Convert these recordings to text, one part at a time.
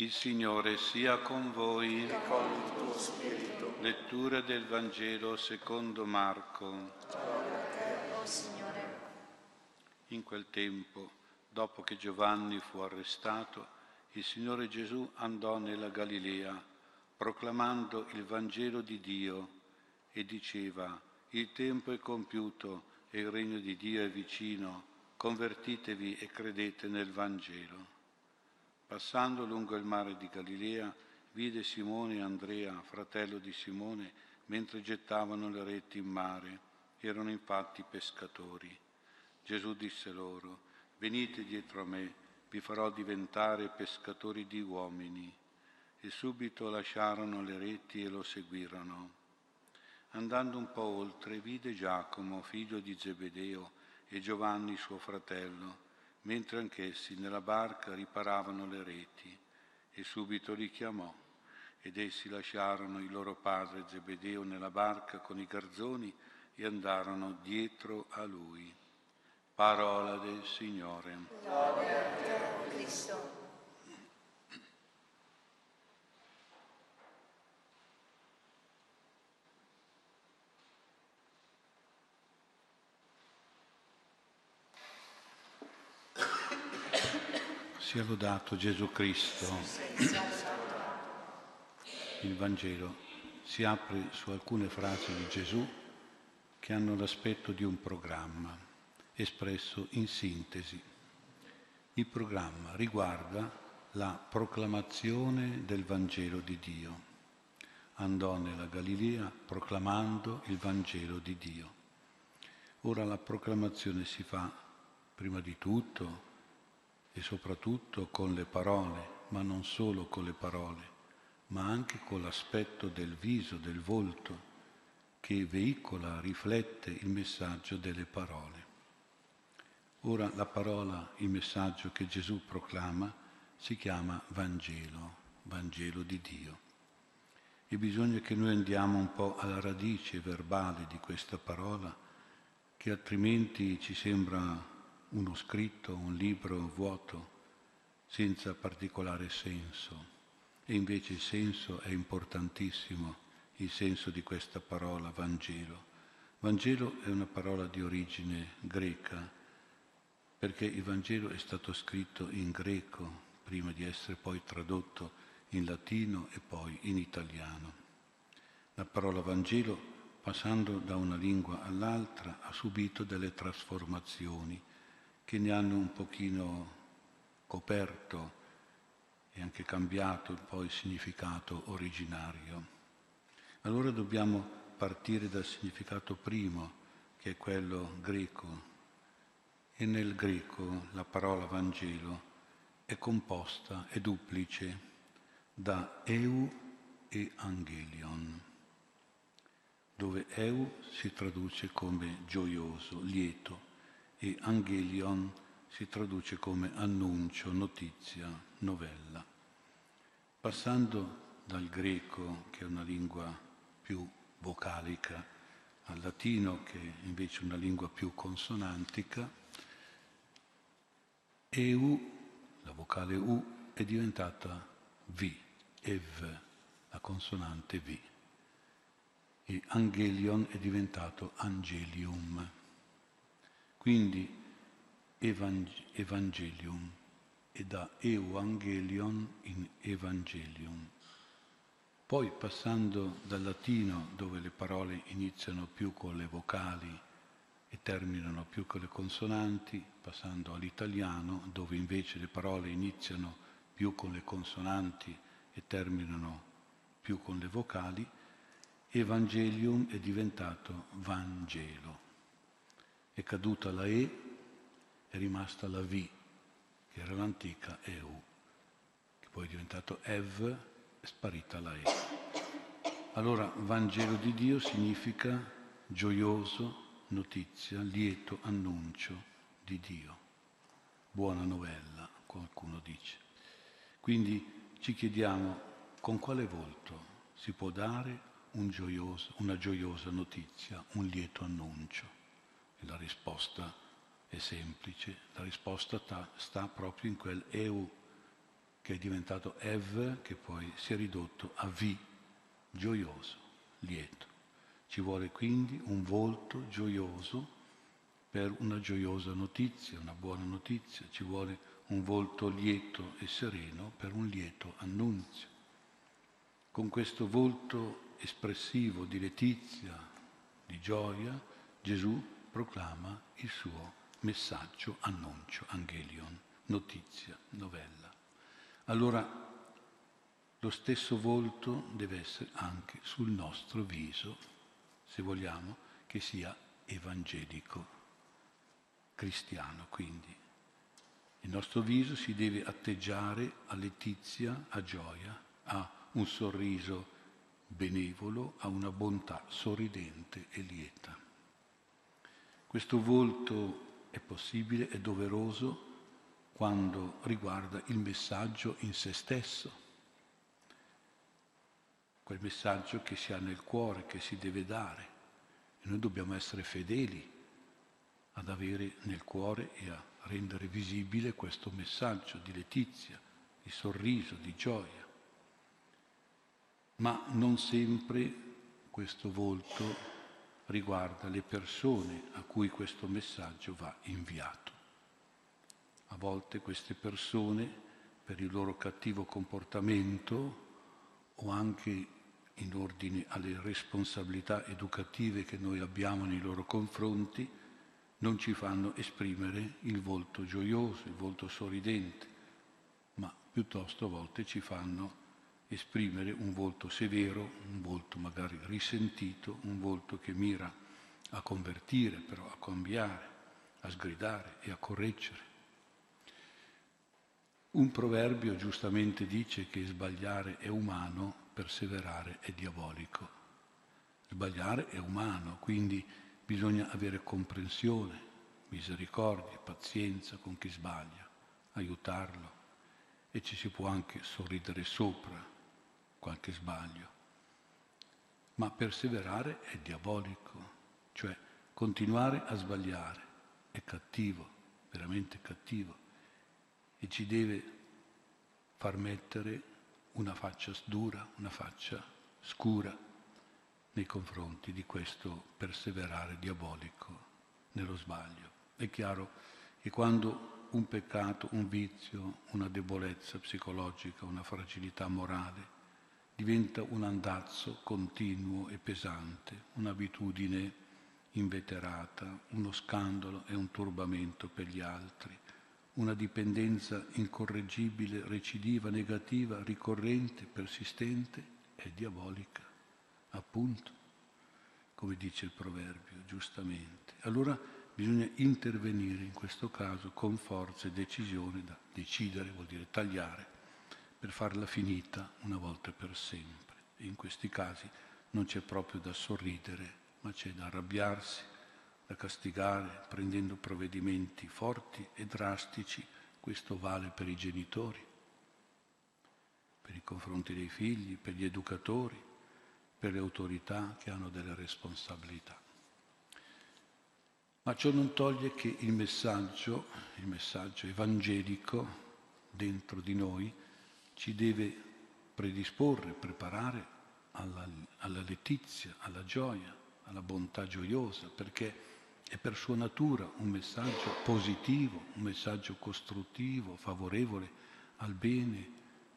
Il Signore sia con voi. E con il tuo spirito. Lettura del Vangelo secondo Marco. In quel tempo, dopo che Giovanni fu arrestato, il Signore Gesù andò nella Galilea, proclamando il Vangelo di Dio e diceva, il tempo è compiuto e il regno di Dio è vicino, convertitevi e credete nel Vangelo. Passando lungo il mare di Galilea, vide Simone e Andrea, fratello di Simone, mentre gettavano le reti in mare. Erano infatti pescatori. Gesù disse loro, venite dietro a me, vi farò diventare pescatori di uomini. E subito lasciarono le reti e lo seguirono. Andando un po' oltre, vide Giacomo, figlio di Zebedeo, e Giovanni suo fratello, mentre anch'essi nella barca riparavano le reti, e subito li chiamò, ed essi lasciarono il loro padre Zebedeo nella barca con i garzoni e andarono dietro a lui. Parola del Signore. Gloria a te, Cristo. Sia lodato Gesù Cristo. Il Vangelo si apre su alcune frasi di Gesù che hanno l'aspetto di un programma espresso in sintesi. Il programma riguarda la proclamazione del Vangelo di Dio. Andò nella Galilea proclamando il Vangelo di Dio. Ora la proclamazione si fa prima di tutto e soprattutto con le parole, ma non solo con le parole, ma anche con l'aspetto del viso, del volto, che veicola, riflette il messaggio delle parole. Ora la parola, il messaggio che Gesù proclama, si chiama Vangelo, Vangelo di Dio. E bisogna che noi andiamo un po' alla radice verbale di questa parola, che altrimenti ci sembra uno scritto, un libro vuoto, senza particolare senso. E invece il senso è importantissimo, il senso di questa parola Vangelo. Vangelo è una parola di origine greca, perché il Vangelo è stato scritto in greco prima di essere poi tradotto in latino e poi in italiano. La parola Vangelo, passando da una lingua all'altra, ha subito delle trasformazioni che ne hanno un pochino coperto e anche cambiato poi il significato originario. Allora dobbiamo partire dal significato primo, che è quello greco. E nel greco la parola Vangelo è composta, è duplice, da eu e angelion, dove eu si traduce come gioioso, lieto, e angelion si traduce come annuncio, notizia, novella. Passando dal greco, che è una lingua più vocalica, al latino, che è invece una lingua più consonantica, EU, la vocale U, è diventata V, EV, la consonante V. E angelion è diventato angelium. Quindi Evangelium e da Evangelion in Evangelium. Poi passando dal latino dove le parole iniziano più con le vocali e terminano più con le consonanti, passando all'italiano dove invece le parole iniziano più con le consonanti e terminano più con le vocali, Evangelium è diventato Vangelo è caduta la E, è rimasta la V, che era l'antica EU, che poi è diventato EV, è sparita la E. Allora, Vangelo di Dio significa gioioso, notizia, lieto annuncio di Dio. Buona novella, qualcuno dice. Quindi ci chiediamo con quale volto si può dare un gioioso, una gioiosa notizia, un lieto annuncio. La risposta è semplice, la risposta sta, sta proprio in quel EU che è diventato Ev, che poi si è ridotto a V, gioioso, lieto. Ci vuole quindi un volto gioioso per una gioiosa notizia, una buona notizia, ci vuole un volto lieto e sereno per un lieto annunzio. Con questo volto espressivo di letizia, di gioia, Gesù proclama il suo messaggio, annuncio, angelion, notizia, novella. Allora lo stesso volto deve essere anche sul nostro viso, se vogliamo che sia evangelico, cristiano quindi. Il nostro viso si deve atteggiare a letizia, a gioia, a un sorriso benevolo, a una bontà sorridente e lieta. Questo volto è possibile, è doveroso quando riguarda il messaggio in se stesso, quel messaggio che si ha nel cuore, che si deve dare. E noi dobbiamo essere fedeli ad avere nel cuore e a rendere visibile questo messaggio di letizia, di sorriso, di gioia. Ma non sempre questo volto riguarda le persone a cui questo messaggio va inviato. A volte queste persone, per il loro cattivo comportamento o anche in ordine alle responsabilità educative che noi abbiamo nei loro confronti, non ci fanno esprimere il volto gioioso, il volto sorridente, ma piuttosto a volte ci fanno esprimere un volto severo, un volto magari risentito, un volto che mira a convertire, però a cambiare, a sgridare e a correggere. Un proverbio giustamente dice che sbagliare è umano, perseverare è diabolico. Sbagliare è umano, quindi Bisogna avere comprensione, misericordia, pazienza con chi sbaglia, aiutarlo e ci si può anche sorridere sopra qualche sbaglio. Ma perseverare è diabolico, cioè continuare a sbagliare è cattivo, veramente cattivo e ci deve far mettere una faccia dura, una faccia scura nei confronti di questo perseverare diabolico nello sbaglio. È chiaro che quando un peccato, un vizio, una debolezza psicologica, una fragilità morale diventa un andazzo continuo e pesante, un'abitudine inveterata, uno scandalo e un turbamento per gli altri, una dipendenza incorreggibile, recidiva, negativa, ricorrente, persistente, è diabolica appunto, come dice il proverbio, giustamente. Allora bisogna intervenire in questo caso con forza e decisione da decidere, vuol dire tagliare, per farla finita una volta per sempre. E in questi casi non c'è proprio da sorridere, ma c'è da arrabbiarsi, da castigare, prendendo provvedimenti forti e drastici. Questo vale per i genitori, per i confronti dei figli, per gli educatori, per le autorità che hanno delle responsabilità. Ma ciò non toglie che il messaggio, il messaggio evangelico dentro di noi ci deve predisporre, preparare alla, alla letizia, alla gioia, alla bontà gioiosa, perché è per sua natura un messaggio positivo, un messaggio costruttivo, favorevole al bene,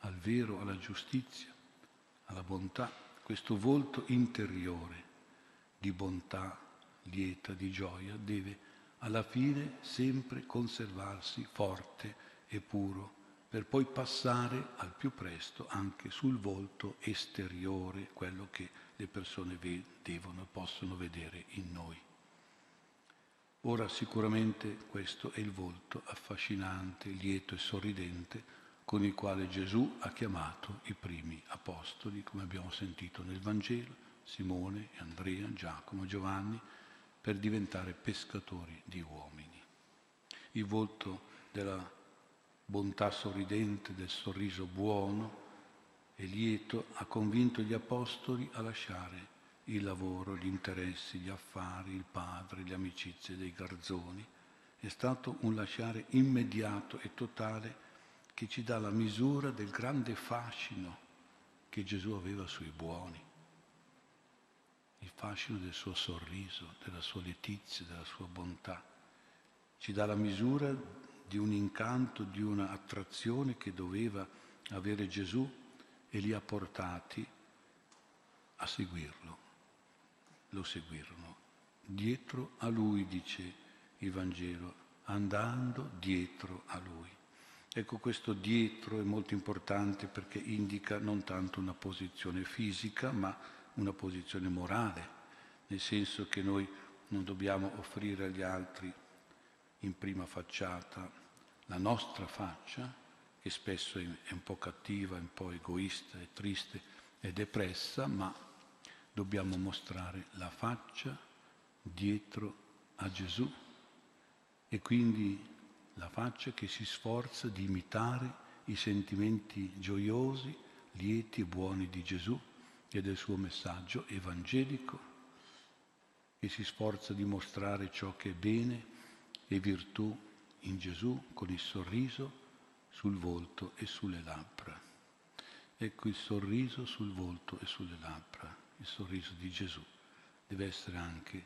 al vero, alla giustizia, alla bontà. Questo volto interiore di bontà lieta, di gioia, deve alla fine sempre conservarsi forte e puro, per poi passare al più presto anche sul volto esteriore, quello che le persone devono e possono vedere in noi. Ora sicuramente questo è il volto affascinante, lieto e sorridente con il quale Gesù ha chiamato i primi apostoli, come abbiamo sentito nel Vangelo, Simone, Andrea, Giacomo, Giovanni, per diventare pescatori di uomini. Il volto della bontà sorridente, del sorriso buono e lieto ha convinto gli apostoli a lasciare il lavoro, gli interessi, gli affari, il padre, le amicizie dei garzoni. È stato un lasciare immediato e totale che ci dà la misura del grande fascino che Gesù aveva sui buoni, il fascino del suo sorriso, della sua letizia, della sua bontà. Ci dà la misura di un incanto, di un'attrazione che doveva avere Gesù e li ha portati a seguirlo. Lo seguirono. Dietro a lui, dice il Vangelo, andando dietro a lui. Ecco, questo dietro è molto importante perché indica non tanto una posizione fisica, ma una posizione morale, nel senso che noi non dobbiamo offrire agli altri in prima facciata la nostra faccia, che spesso è un po' cattiva, un po' egoista, è triste e depressa, ma dobbiamo mostrare la faccia dietro a Gesù. E quindi la faccia che si sforza di imitare i sentimenti gioiosi, lieti e buoni di Gesù e del suo messaggio evangelico, che si sforza di mostrare ciò che è bene e virtù in Gesù con il sorriso sul volto e sulle labbra. Ecco il sorriso sul volto e sulle labbra, il sorriso di Gesù deve essere anche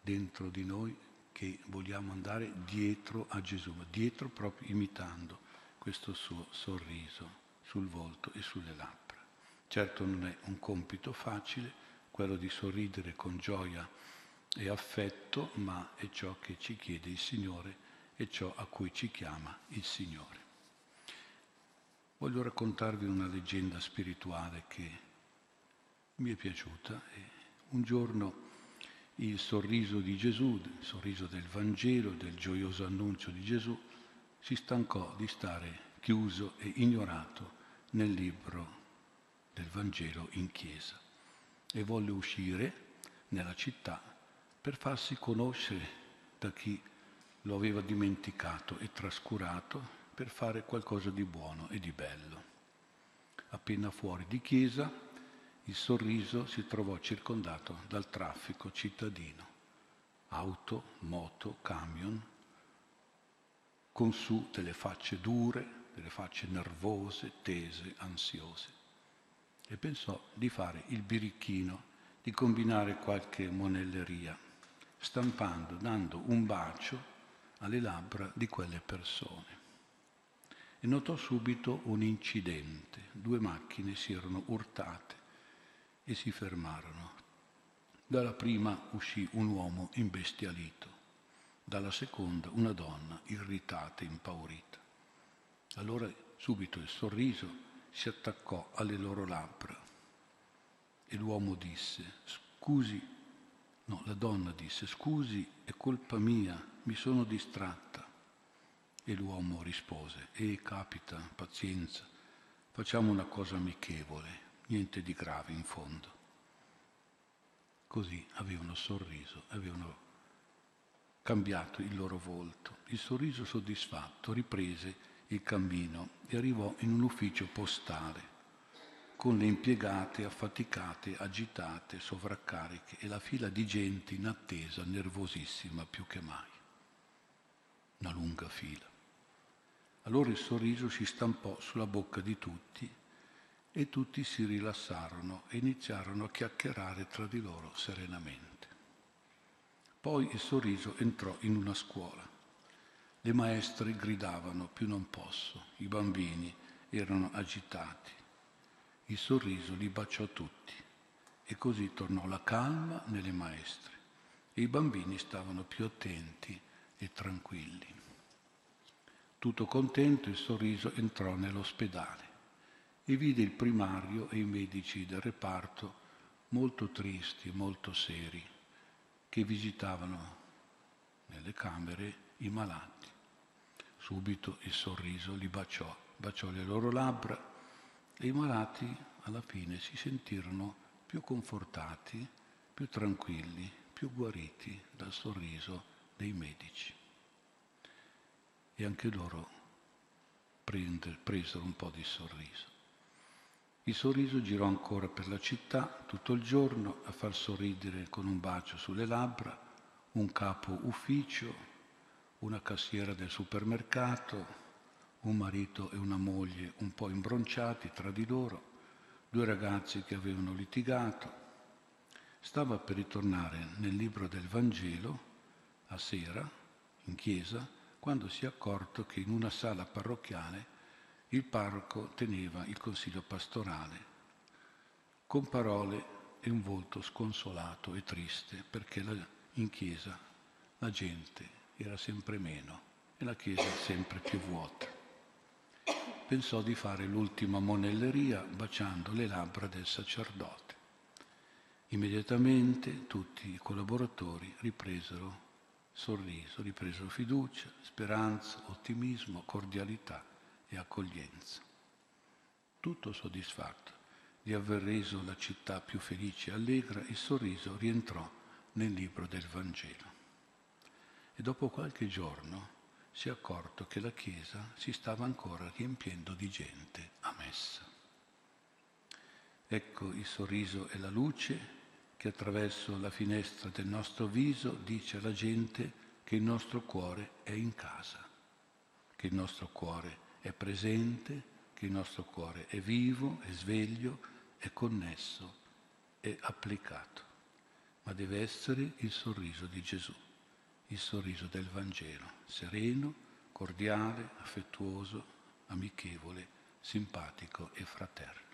dentro di noi che vogliamo andare dietro a Gesù, ma dietro proprio imitando questo suo sorriso sul volto e sulle labbra. Certo non è un compito facile quello di sorridere con gioia e affetto, ma è ciò che ci chiede il Signore e ciò a cui ci chiama il Signore. Voglio raccontarvi una leggenda spirituale che mi è piaciuta. Un giorno il sorriso di Gesù, il sorriso del Vangelo, del gioioso annuncio di Gesù, si stancò di stare chiuso e ignorato nel libro del Vangelo in chiesa e volle uscire nella città per farsi conoscere da chi lo aveva dimenticato e trascurato per fare qualcosa di buono e di bello. Appena fuori di chiesa il sorriso si trovò circondato dal traffico cittadino, auto, moto, camion, con su delle facce dure, delle facce nervose, tese, ansiose. E pensò di fare il birichino, di combinare qualche monelleria, stampando, dando un bacio alle labbra di quelle persone. E notò subito un incidente. Due macchine si erano urtate e si fermarono. Dalla prima uscì un uomo imbestialito, dalla seconda una donna irritata e impaurita. Allora subito il sorriso si attaccò alle loro labbra e l'uomo disse, scusi, no, la donna disse, scusi, è colpa mia, mi sono distratta. E l'uomo rispose, eh, capita, pazienza, facciamo una cosa amichevole, niente di grave in fondo. Così avevano sorriso, avevano cambiato il loro volto. Il sorriso soddisfatto riprese il cammino e arrivò in un ufficio postale con le impiegate affaticate, agitate, sovraccariche e la fila di gente in attesa, nervosissima più che mai. Una lunga fila. Allora il sorriso si stampò sulla bocca di tutti e tutti si rilassarono e iniziarono a chiacchierare tra di loro serenamente. Poi il sorriso entrò in una scuola. Le maestre gridavano più non posso, i bambini erano agitati. Il sorriso li baciò tutti e così tornò la calma nelle maestre e i bambini stavano più attenti e tranquilli. Tutto contento il sorriso entrò nell'ospedale e vide il primario e i medici del reparto molto tristi, molto seri, che visitavano nelle camere i malati. Subito il sorriso li baciò, baciò le loro labbra e i malati alla fine si sentirono più confortati, più tranquilli, più guariti dal sorriso dei medici. E anche loro presero un po' di sorriso. Il sorriso girò ancora per la città tutto il giorno a far sorridere con un bacio sulle labbra un capo ufficio, una cassiera del supermercato, un marito e una moglie un po' imbronciati tra di loro, due ragazzi che avevano litigato. Stava per ritornare nel libro del Vangelo a sera, in chiesa, quando si è accorto che in una sala parrocchiale il parroco teneva il consiglio pastorale con parole e un volto sconsolato e triste perché la, in chiesa la gente era sempre meno e la chiesa sempre più vuota. Pensò di fare l'ultima monelleria baciando le labbra del sacerdote. Immediatamente tutti i collaboratori ripresero sorriso, ripresero fiducia, speranza, ottimismo, cordialità e accoglienza. Tutto soddisfatto di aver reso la città più felice e allegra, il sorriso rientrò nel libro del Vangelo. E dopo qualche giorno si è accorto che la Chiesa si stava ancora riempiendo di gente a messa. Ecco il sorriso e la luce che attraverso la finestra del nostro viso dice alla gente che il nostro cuore è in casa, che il nostro cuore è presente, che il nostro cuore è vivo, è sveglio, è connesso, è applicato. Ma deve essere il sorriso di Gesù, il sorriso del Vangelo, sereno, cordiale, affettuoso, amichevole, simpatico e fraterno.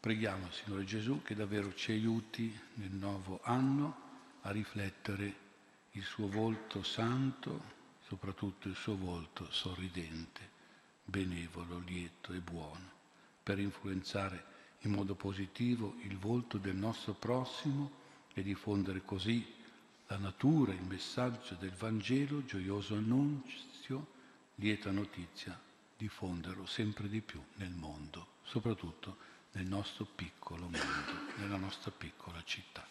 Preghiamo, Signore Gesù, che davvero ci aiuti nel nuovo anno a riflettere il suo volto santo, soprattutto il suo volto sorridente, benevolo, lieto e buono, per influenzare in modo positivo il volto del nostro prossimo e diffondere così la natura, il messaggio del Vangelo, gioioso annunzio, lieta notizia, diffonderlo sempre di più nel mondo, soprattutto nel nostro piccolo mondo, nella nostra piccola città.